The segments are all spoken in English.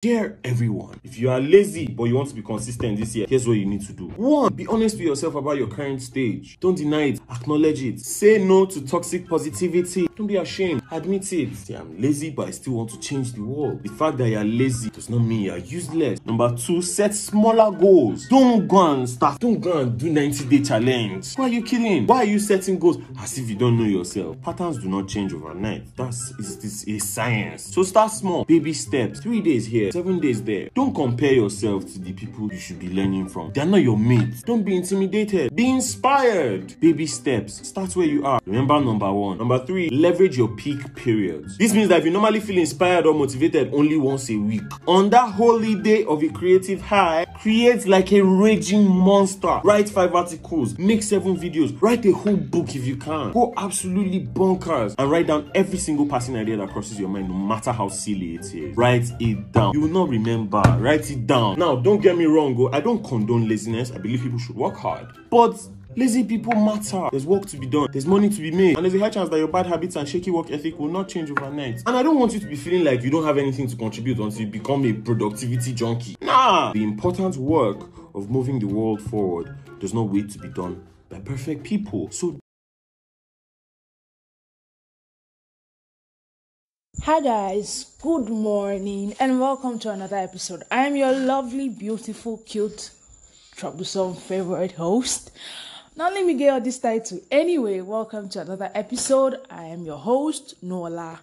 Dear everyone, if you are lazy but you want to be consistent this year, here's what you need to do. One, be honest with yourself about your current stage. Don't deny it, acknowledge it. Say no to toxic positivity. Don't be ashamed, admit it. Say, I'm lazy but I still want to change the world. The fact that you're lazy does not mean you're useless. Number two, set smaller goals. Don't go and start, don't go and do 90 day challenge. Why are you kidding? Why are you setting goals as if you don't know yourself? Patterns do not change overnight. That's is this is science. So start small, baby steps. Three days here seven days there. Don't compare yourself to the people you should be learning from. They're not your mates. Don't be intimidated. Be inspired. Baby steps. Start where you are. Remember number one. Number three, leverage your peak periods. This means that if you normally feel inspired or motivated only once a week, on that holy day of a creative high, create like a raging monster. Write five articles, make seven videos, write a whole book if you can. Go absolutely bonkers and write down every single passing idea that crosses your mind, no matter how silly it is. Write it down. You will not remember. Write it down. Now, don't get me wrong, oh, I don't condone laziness. I believe people should work hard. But Lazy people matter. There's work to be done. There's money to be made. And there's a high chance that your bad habits and shaky work ethic will not change overnight. And I don't want you to be feeling like you don't have anything to contribute until you become a productivity junkie. Nah! The important work of moving the world forward does not wait to be done by perfect people. So Hi guys, good morning and welcome to another episode. I am your lovely, beautiful, cute, troublesome favorite host. Now let me get all this title. Anyway, welcome to another episode. I am your host, Nuola.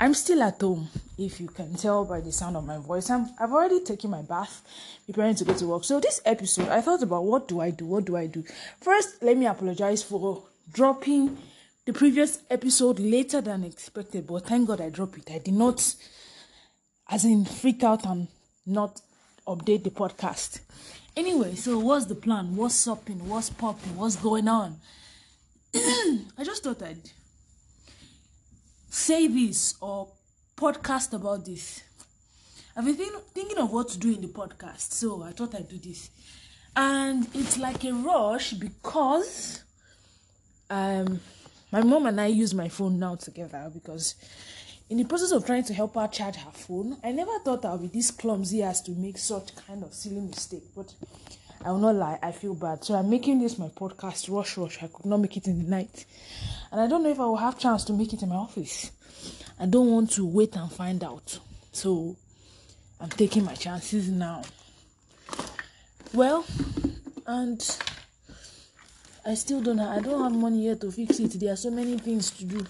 I'm still at home, if you can tell by the sound of my voice. I'm, I've already taken my bath, preparing to go to work. So this episode, I thought about what do I do? What do I do? First, let me apologize for dropping the previous episode later than expected, but thank God I dropped it. I did not, as in, freak out and not update the podcast. Anyway, so what's the plan? What's upping? What's popping? What's going on? I just thought I'd say this or podcast about this. I've been think- thinking of what to do in the podcast, so I thought I'd do this. And it's like a rush because um my mom and I use my phone now together because in the process of trying to help her charge her phone, I never thought I would be this clumsy as to make such kind of silly mistake. But I will not lie, I feel bad. So I'm making this my podcast rush rush. I could not make it in the night. And I don't know if I will have chance to make it in my office. I don't want to wait and find out. So I'm taking my chances now. Well, and I still don't have I don't have money yet to fix it. There are so many things to do.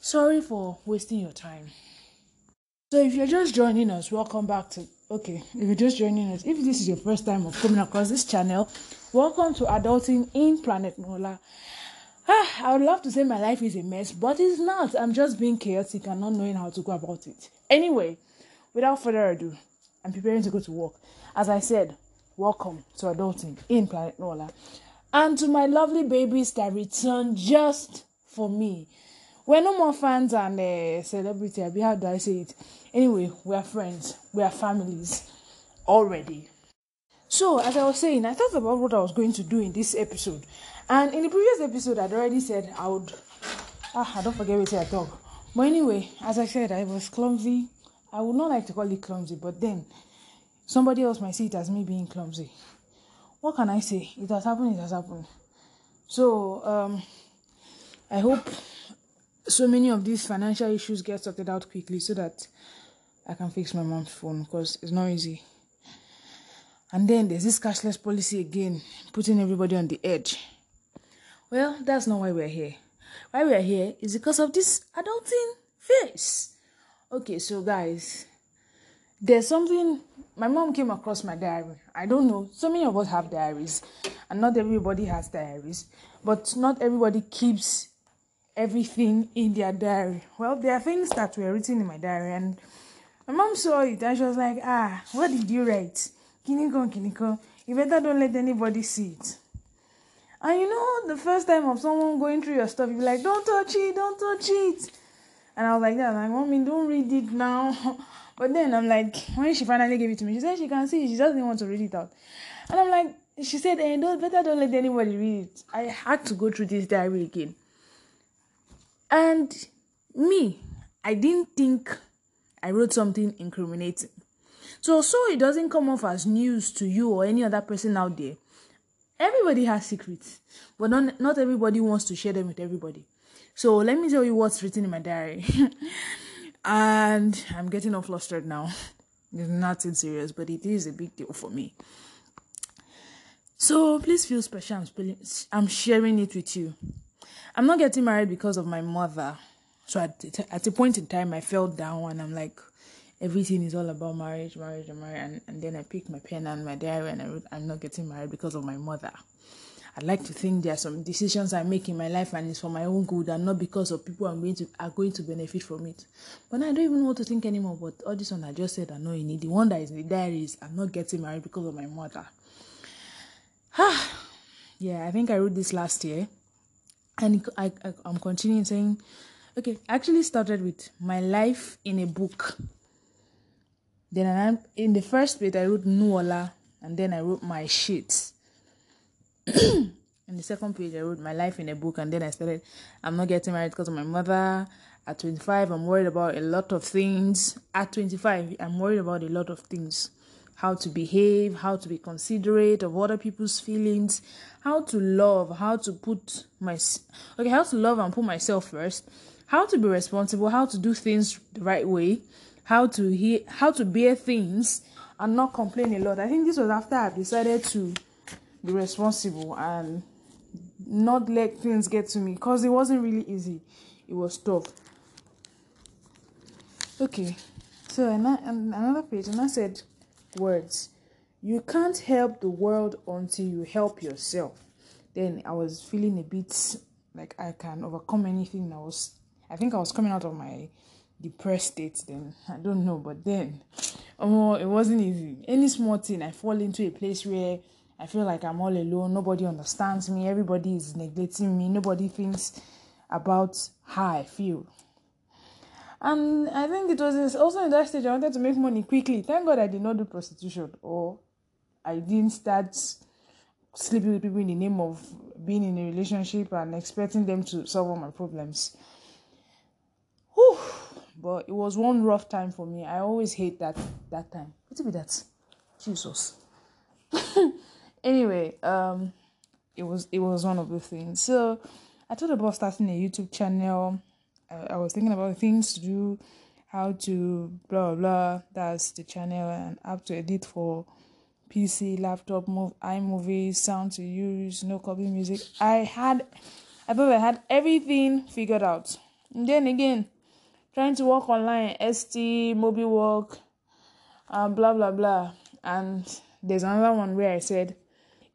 Sorry for wasting your time. So if you're just joining us, welcome back to okay. If you're just joining us, if this is your first time of coming across this channel, welcome to Adulting in Planet Nuola. Ah, I would love to say my life is a mess, but it's not. I'm just being chaotic and not knowing how to go about it. Anyway, without further ado, I'm preparing to go to work. As I said, welcome to Adulting in Planet Nuola. And to my lovely babies that return just for me. We're no more fans and uh, celebrity. I mean, how do I say it? Anyway, we are friends. We are families already. So, as I was saying, I thought about what I was going to do in this episode. And in the previous episode, I'd already said I would. Ah, I don't forget what I talk. But anyway, as I said, I was clumsy. I would not like to call it clumsy, but then somebody else might see it as me being clumsy. What can I say? It has happened, it has happened. So, um, I hope so many of these financial issues get sorted out quickly so that I can fix my mom's phone because it's not easy. And then there's this cashless policy again, putting everybody on the edge. Well, that's not why we're here. Why we're here is because of this adulting phase. Okay, so guys, there's something my mom came across my diary. I don't know. So many of us have diaries, and not everybody has diaries, but not everybody keeps everything in their diary. Well, there are things that were written in my diary, and my mom saw it and she was like, Ah, what did you write? Kiniko, Kiniko. You better don't let anybody see it. And you know, the first time of someone going through your stuff, you be like, Don't touch it, don't touch it. And I was like that, like, Mommy, don't read it now. But then I'm like, when she finally gave it to me, she said she can see she doesn't want to read it out. And I'm like, she said, eh, don't, better don't let anybody read it. I had to go through this diary again. And me, I didn't think I wrote something incriminating. So, so it doesn't come off as news to you or any other person out there. Everybody has secrets, but not, not everybody wants to share them with everybody. So, let me tell you what's written in my diary. and I'm getting all flustered now. It's nothing serious, but it is a big deal for me. So, please feel special. I'm, I'm sharing it with you. I'm not getting married because of my mother. So, at, at a point in time, I fell down and I'm like, everything is all about marriage, marriage, and marriage. And, and then I picked my pen and my diary and I wrote, I'm not getting married because of my mother. I'd like to think there are some decisions I make in my life and it's for my own good and not because of people I'm going to are going to benefit from it. But I don't even know what to think anymore. But all this one I just said I know you need. The one that is in the diary is I'm not getting married because of my mother. Yeah, I think I wrote this last year. And I, I I'm continuing saying, okay, I actually started with my life in a book then I, in the first bit, I wrote Nuola, and then I wrote my shit. In the second page, I wrote my life in a book, and then I started, I'm not getting married because of my mother. At 25, I'm worried about a lot of things. At 25, I'm worried about a lot of things. How to behave, how to be considerate of other people's feelings, how to love, how to put my okay, how to love and put myself first, how to be responsible, how to do things the right way, how to hear how to bear things and not complain a lot. I think this was after I decided to be responsible and not let things get to me because it wasn't really easy. It was tough. Okay, so another page, and I said words. You can't help the world until you help yourself. Then I was feeling a bit like I can overcome anything. I was, I think I was coming out of my depressed state then i don't know but then oh it wasn't easy any small thing i fall into a place where i feel like i'm all alone nobody understands me everybody is neglecting me nobody thinks about how i feel and i think it was also in that stage i wanted to make money quickly thank god i did not do prostitution or i didn't start sleeping with people in the name of being in a relationship and expecting them to solve all my problems Whew but it was one rough time for me. I always hate that that time. What be that? Jesus. anyway, um, it was it was one of the things. So I thought about starting a YouTube channel. I, I was thinking about things to do, how to blah blah. That's the channel and app to edit for PC, laptop, move iMovie, sound to use, no copy music. I had, I thought I had everything figured out. And then again, trying to work online, ST, mobile work, uh, blah blah blah. And there's another one where I said,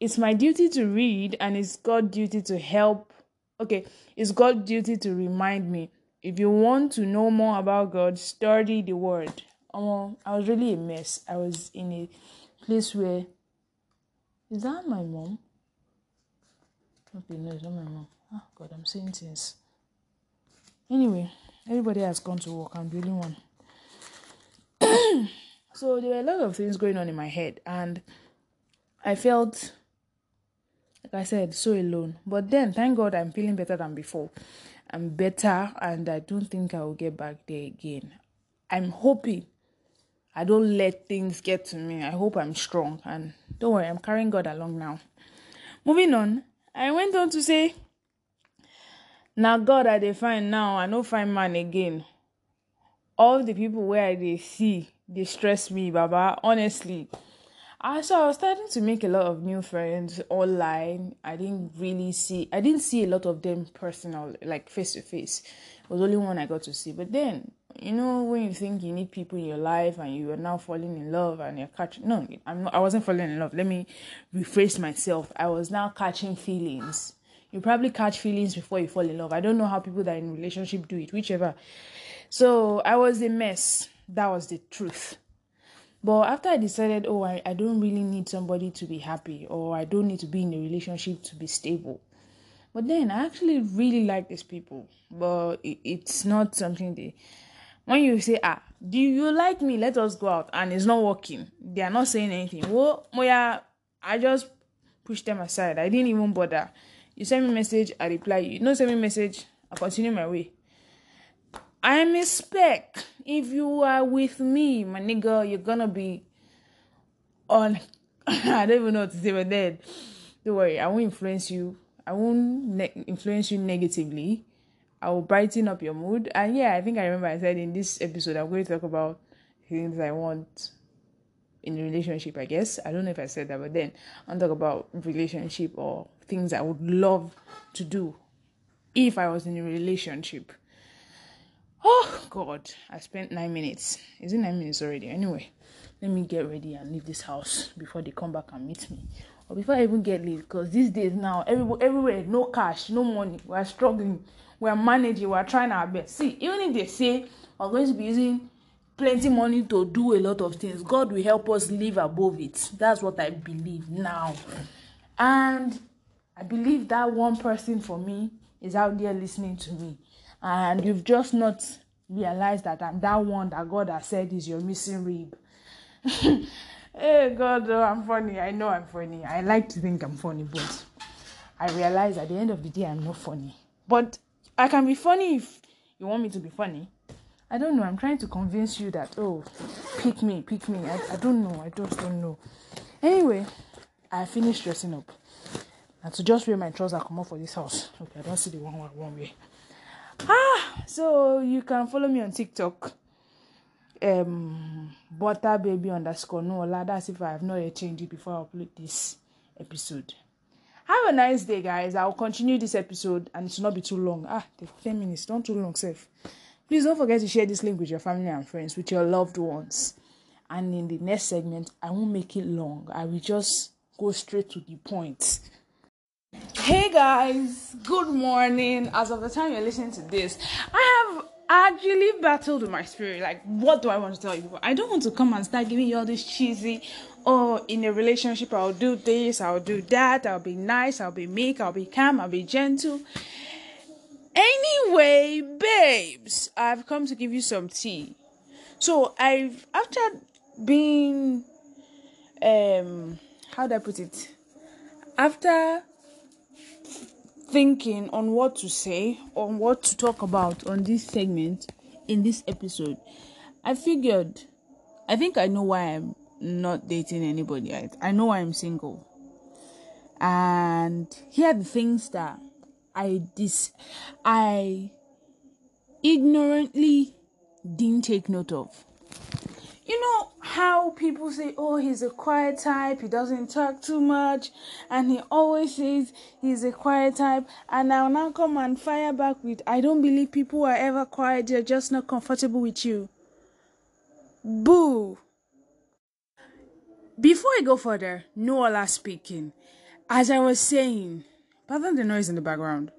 It's my duty to read and it's God's duty to help. Okay, it's God's duty to remind me. If you want to know more about God, study the word. Um, I was really a mess. I was in a place where is that my mom? Okay, no, it's not my mom. Oh God, I'm saying things. Anyway, everybody has gone to work. I'm only one. so there were a lot of things going on in my head, and I felt, like I said, so alone. But then, thank God, I'm feeling better than before. I'm better, and I don't think I will get back there again. I'm hoping I don't let things get to me. I hope I'm strong, and don't worry, I'm carrying God along now. Moving on, I went on to say Now god i dey find now i no find man again all the people where i dey see dey stress me baba honestly I so I was starting to make a lot of new friends online. I didn't really see I didn't see a lot of them personal, like face to face. It was only one I got to see. But then, you know, when you think you need people in your life and you are now falling in love and you're catching no, I'm not I wasn't falling in love. Let me rephrase myself. I was now catching feelings you probably catch feelings before you fall in love. I don't know how people that are in relationship do it, whichever. So I was a mess. That was the truth. But after I decided, oh, I, I don't really need somebody to be happy, or I don't need to be in a relationship to be stable. But then I actually really like these people, but it, it's not something they. When you say, ah, do you like me? Let us go out, and it's not working. They are not saying anything. Well, Moya, I just pushed them aside. I didn't even bother you send me message i reply you no send me message i continue my way I'm a spec. If you are with me, my nigga, you're gonna be on. I don't even know what to say, but then don't worry, I won't influence you. I won't ne- influence you negatively. I will brighten up your mood. And yeah, I think I remember I said in this episode I'm going to talk about things I want in a relationship, I guess. I don't know if I said that, but then I'll talk about relationship or things I would love to do if I was in a relationship. Oh God, I spent nine minutes. Is it nine minutes already? Anyway, let me get ready and leave this house before they come back and meet me. Or before I even get late, because these days now, everywhere, everywhere, no cash, no money. We're struggling. We're managing. We're trying our best. See, even if they say we're going to be using plenty money to do a lot of things god will help us live above it that's what i believe now and i believe that one person for me is out there listening to me and you've just not realized that i'm that one that god has said is your missing rib hey god oh, i'm funny i know i'm funny i like to think i'm funny but i realize at the end of the day i'm not funny but i can be funny if you want me to be funny I don't know. I'm trying to convince you that oh, pick me, pick me. I, I don't know. I just don't know. Anyway, I finished dressing up. And to just wear my trousers I come off for this house. Okay, I don't see the one one, one way. Ah, so you can follow me on TikTok. Um, butter baby underscore no That's if I have not yet changed it before I upload this episode. Have a nice day, guys. I'll continue this episode and it will not be too long. Ah, the 10 minutes, don't too long, safe. Please don't forget to share this link with your family and friends, with your loved ones. And in the next segment, I won't make it long. I will just go straight to the point. Hey guys, good morning. As of the time you're listening to this, I have actually battled with my spirit. Like, what do I want to tell you? I don't want to come and start giving you all this cheesy, oh, in a relationship, I'll do this, I'll do that, I'll be nice, I'll be meek, I'll be calm, I'll be gentle. Anyway, babes, I've come to give you some tea. So I've after being um how do I put it? After thinking on what to say, on what to talk about on this segment in this episode, I figured I think I know why I'm not dating anybody. I, I know why I'm single. And here are the things that I dis I ignorantly didn't take note of. You know how people say, oh, he's a quiet type, he doesn't talk too much, and he always says he's a quiet type, and I'll now come and fire back with, I don't believe people are ever quiet, they're just not comfortable with you. Boo! Before I go further, Nuola speaking. As I was saying, Pardon the noise in the background.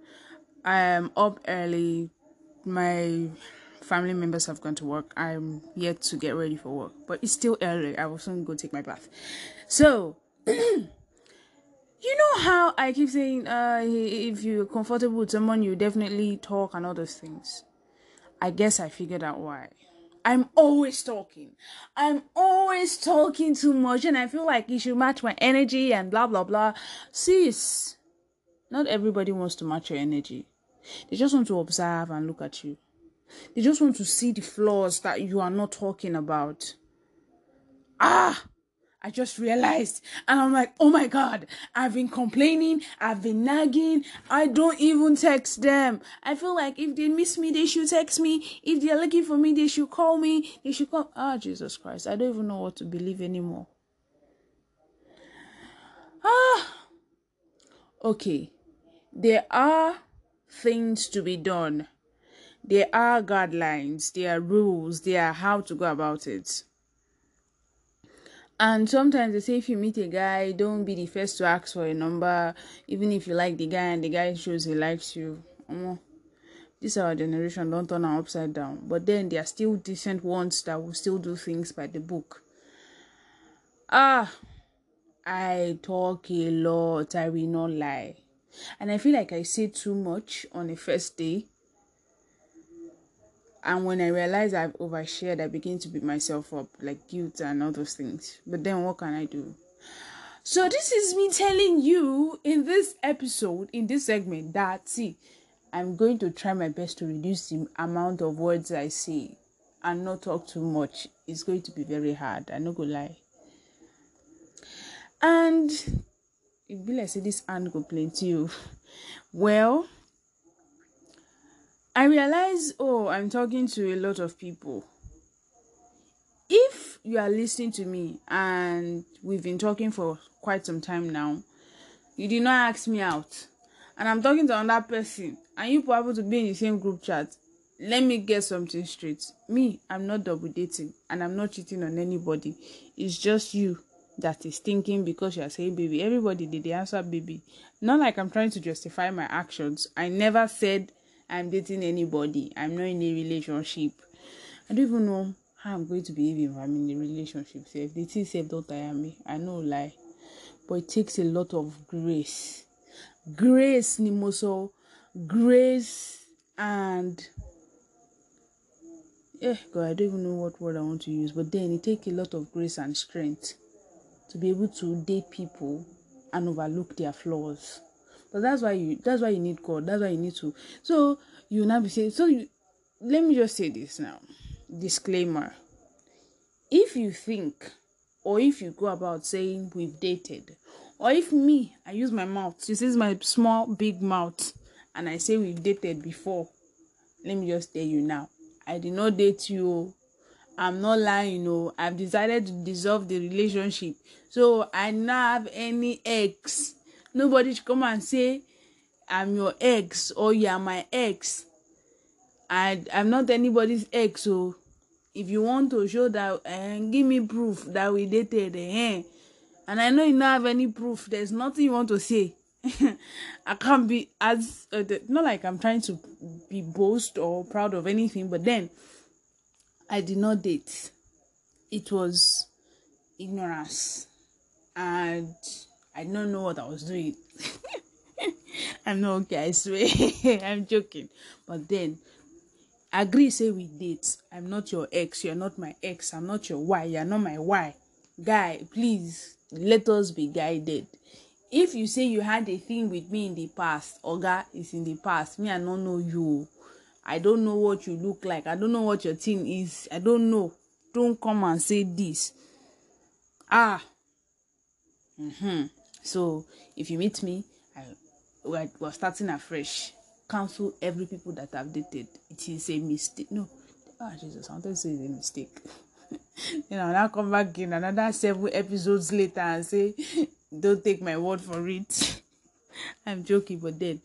I am up early. My family members have gone to work. I'm yet to get ready for work, but it's still early. I will soon go take my bath. So, you know how I keep saying, uh, if you're comfortable with someone, you definitely talk and all those things. I guess I figured out why. I'm always talking. I'm always talking too much, and I feel like you should match my energy and blah blah blah. Sis, not everybody wants to match your energy. They just want to observe and look at you. They just want to see the flaws that you are not talking about. Ah, I just realized, and I'm like, oh my god, I've been complaining, I've been nagging, I don't even text them. I feel like if they miss me, they should text me. If they're looking for me, they should call me. They should call. Ah, Jesus Christ, I don't even know what to believe anymore. Ah, okay there are things to be done. There are guidelines, there are rules, there are how to go about it. And sometimes they say if you meet a guy, don't be the first to ask for a number, even if you like the guy and the guy shows he likes you. Um, this our generation don't turn upside down. But then there are still decent ones that will still do things by the book. Ah, I talk a lot, I will not lie and I feel like I say too much on the first day. And when I realize I've overshared, I begin to beat myself up, like guilt and all those things. But then what can I do? So this is me telling you in this episode, in this segment, that see, I'm going to try my best to reduce the amount of words I say and not talk too much. It's going to be very hard. I no go lie. And it be like say this hand go plenty you. Well, I realize oh I'm talking to a lot of people. If you are listening to me and we've been talking for quite some time now, you did not ask me out. And i'm talking to another person. And you happen to be in the same group chat. Let me get something straight. Me i'm not double dating and i'm not cheating on anybody. It's just you that is thinking because you are saying baby. Everybody did the answer baby. Not like i'm trying to justify my actions. I never said i'm dating anybody. I'm not in a relationship. I don't even know how i'm going to behave if i'm in a relationship sef. The thing sef don tire me. I know lie. But it takes a lot of grace. Grace ni mo sọ. Grace and yeah God I don't even know what word I want to use. But then it takes a lot of grace and strength to be able to date people and overlook their flaws but that's why you that's why you need God. That's why you need to so you now be saying so you let me just say this now. Disclaimer. If you think or if you go about saying we've dated or if me i use my mouth this is my small big mouth and i say we've dated before let me just tell you now. I did not date you oh. i'm not lying o i've decided to dissolve the relationship. So i don't have any ex nobody should come and say i'm your ex or you are my ex i i'm not anybody's ex o if you want to show that uh, give me proof that we dated eh, and I know you don't have any proof. There's nothing you want to say. I can't be as uh, not like I'm trying to be boast or proud of anything, but then I did not date. It was ignorance, and I don't know what I was doing. I'm not okay, I swear. I'm joking. But then agree say we date. I'm not your ex, you're not my ex, I'm not your why, you're not my why. Guy, please let us be guided if you say you had a thing with me in the past oga is in the past me i no know you i don't know what you look like i don't know what your thing is i don't know don't come and say this ah mm-hmm. So if you meet me I, we're, we're starting afresh. Cancel every people that i've dated. It is a mistake. No. Ah jesus i wanted to say it's a mistake. Then I'll now come back in another seven episodes later and say, don't take my word for it. I'm joking, but then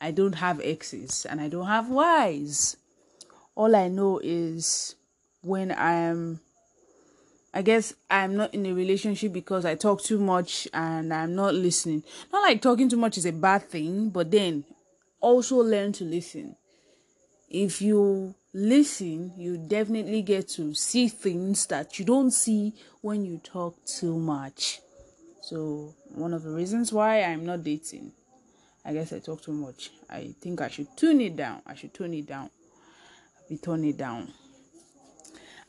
I don't have exes and I don't have Ys. All I know is when I am, I guess I'm not in a relationship because I talk too much and I'm not listening. Not like talking too much is a bad thing, but then also learn to listen. If you listen, you definitely get to see things that you don't see when you talk too much. So, one of the reasons why I'm not dating, I guess I talk too much. I think I should tune it down. I should tone it down. Be tone it down.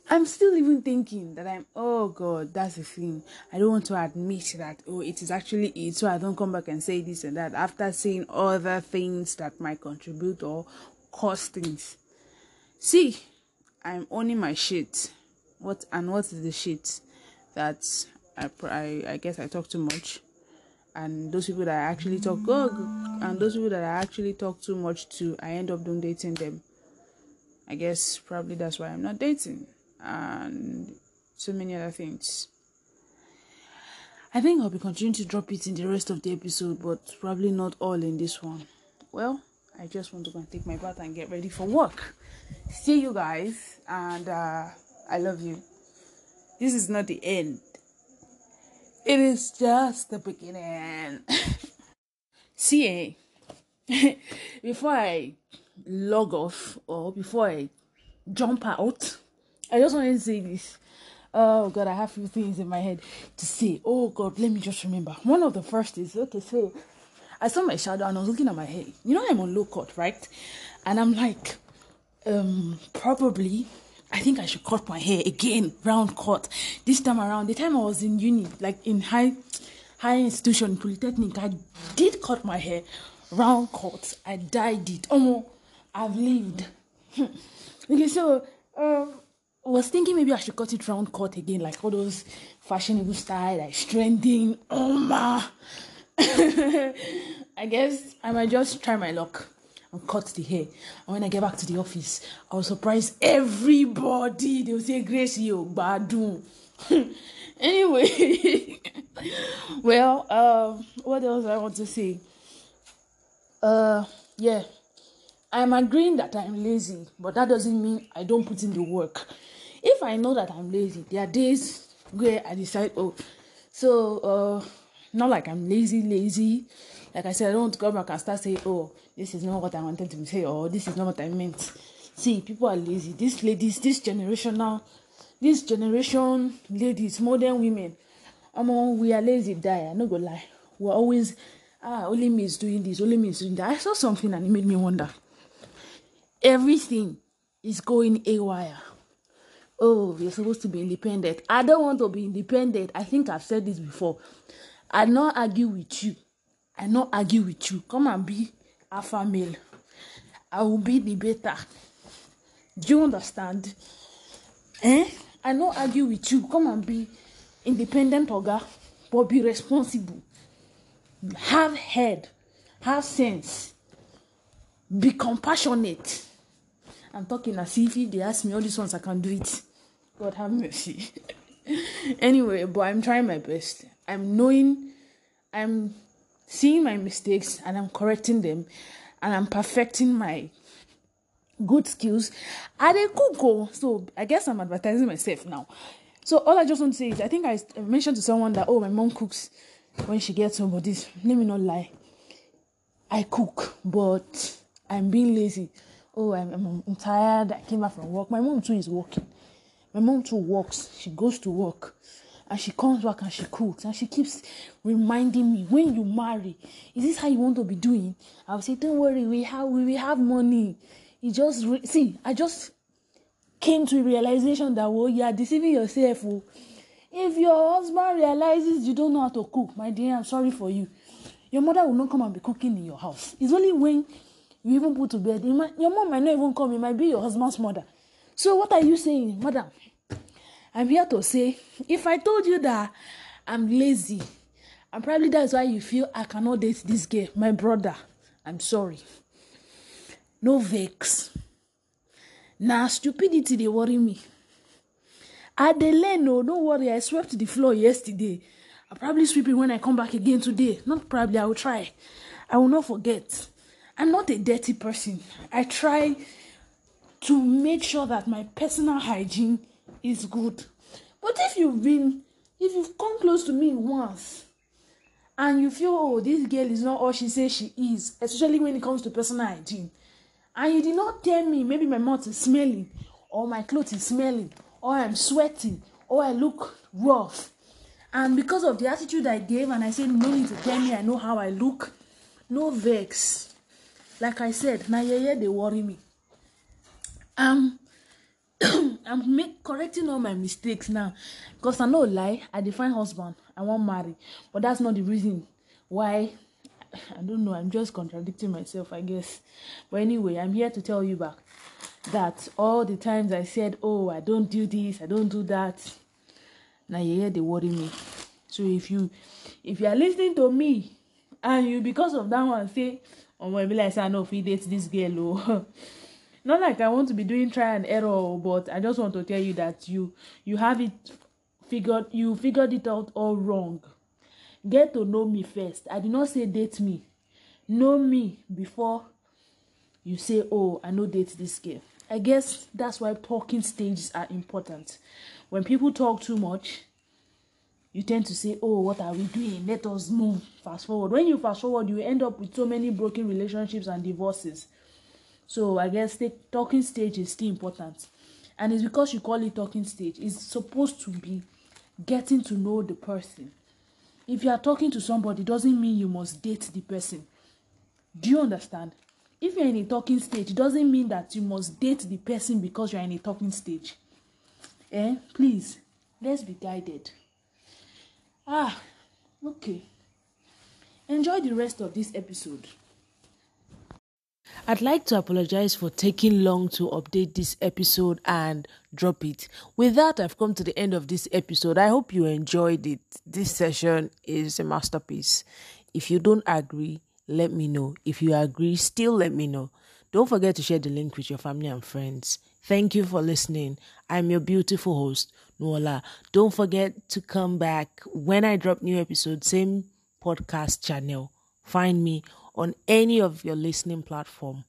I'm still even thinking that I'm, oh God, that's the thing. I don't want to admit that, oh, it is actually it. So I don't come back and say this and that after seeing other things that might contribute or cause things see i'm owning my shit what and what is the shit that i i, I guess i talk too much and those people that I actually talk oh, good and those people that I actually talk too much to, I end up doing dating them. I guess probably that's why I'm not dating and so many other things. I think I'll be continuing to drop it in the rest of the episode, but probably not all in this one. Well, I just want to go and take my bath and get ready for work. See you guys, and uh, I love you. This is not the end, it is just the beginning. See, eh? before I log off or before I jump out, I just wanted to say this. Oh God, I have few things in my head to say. Oh God, let me just remember. One of the first is okay, so I saw my shadow and I was looking at my hair. You know, I'm on low cut, right? And I'm like, um, probably, I think I should cut my hair again, round cut. This time around, the time I was in uni, like in high, high institution, polytechnic, I did cut my hair, round cut. I dyed it. Oh, I've lived. okay, so um, was thinking maybe I should cut it round cut again, like all those fashionable style, like trending. Oh my! I guess I might just try my luck and cut the hair. And when I get back to the office, I will surprise everybody. They will say, Grace, you badu. anyway, well, uh, what else I want to say? Uh, yeah, I'm agreeing that I'm lazy, but that doesn't mean I don't put in the work. If I know that I'm lazy, there are days where I decide, oh, so uh, not like I'm lazy, lazy. Like I said, I don't come back and start saying, oh, this is not what I wanted to say, or this is not what I meant. See, people are lazy. These ladies, this generation now, this generation ladies, modern women, um, we are lazy, die. I no go lie. We're always, ah, only me is doing this, only me is doing that. I saw something and it made me wonder. Everything is going awry. Oh, we're supposed to be independent. I don't want to be independent. I think I've said this before. I not argue with you. I not argue with you. Come and be alpha male. I will be the better. Do you understand? Eh? I not argue with you. Come and be independent oga, but be responsible. Have head. Have sense. Be compassionate. I'm talking as if they ask me all these ones, I can do it. God have mercy. anyway, but I'm trying my best. I'm knowing, I'm seeing my mistakes and I'm correcting them and I'm perfecting my good skills. I dey cook oh, so I guess I'm advertising myself now. So all I just want to say is I think I mentioned to someone that oh my mom cooks when she gets home, but this let me not lie. I cook, but I'm being lazy. Oh, I'm, I'm, tired. I came back from work. My mom too is working. My mom too works. She goes to work and she comes back and she cooks and she keeps reminding me when you marry is this how you want to be doing i'll say don't worry we have we will have money you just re- see i just came to a realization that well you are deceiving yourself oh. if your husband realizes you don't know how to cook my dear i'm sorry for you your mother will not come and be cooking in your house it's only when you even put to bed your mom might not even come it might be your husband's mother so what are you saying madam I'm here to say if I told you that I'm lazy, and probably that's why you feel I cannot date this girl, my brother. I'm sorry. No vex. Now stupidity they worry me. I no, oh, don't worry. I swept the floor yesterday. I'll probably sweep it when I come back again today. Not probably, I will try. I will not forget. I'm not a dirty person. I try to make sure that my personal hygiene is good. But if you've been, if you've come close to me once and you feel, oh, this girl is not all she says she is, especially when it comes to personal hygiene, and you did not tell me maybe my mouth is smelling, or my clothes is smelling, or I'm sweating, or I look rough, and because of the attitude I gave, and I said, no need to tell me, I know how I look, no vex. Like I said, na yeye they worry me. Um, i'm make correcting all my mistakes now. Because i no lie i dey find husband i wan marry. But that's not the reason why i don't know i'm just contradicting myself i guess. But anyway i'm here to tell you back that all the times i said oh i don't do this i don't do that na yeye dey worry me. So if you if you are lis ten ing to me and you because of that one say omo e be like say i no fit date this girl o. Not like i want to be doing try and error but i just want to tell you that you you have it figured you figured it out all wrong. Get to know me first. I did not say date me. Know me before you say oh i no date this girl. I guess that's why talking stages are important. When people talk too much you tend to say oh what are we doing let us move fast forward when you fast forward you end up with so many broken relationships and divorces So I guess the talking stage is still important. And it's because you call it talking stage. It's supposed to be getting to know the person. If you are talking to somebody, doesn't mean you must date the person. Do you understand? If you're in a talking stage, it doesn't mean that you must date the person because you're in a talking stage. Eh? Please, let's be guided. Ah, okay. Enjoy the rest of this episode. I'd like to apologize for taking long to update this episode and drop it. With that, I've come to the end of this episode. I hope you enjoyed it. This session is a masterpiece. If you don't agree, let me know. If you agree, still let me know. Don't forget to share the link with your family and friends. Thank you for listening. I'm your beautiful host, Nuola. Don't forget to come back when I drop new episodes, same podcast channel. Find me on any of your listening platform.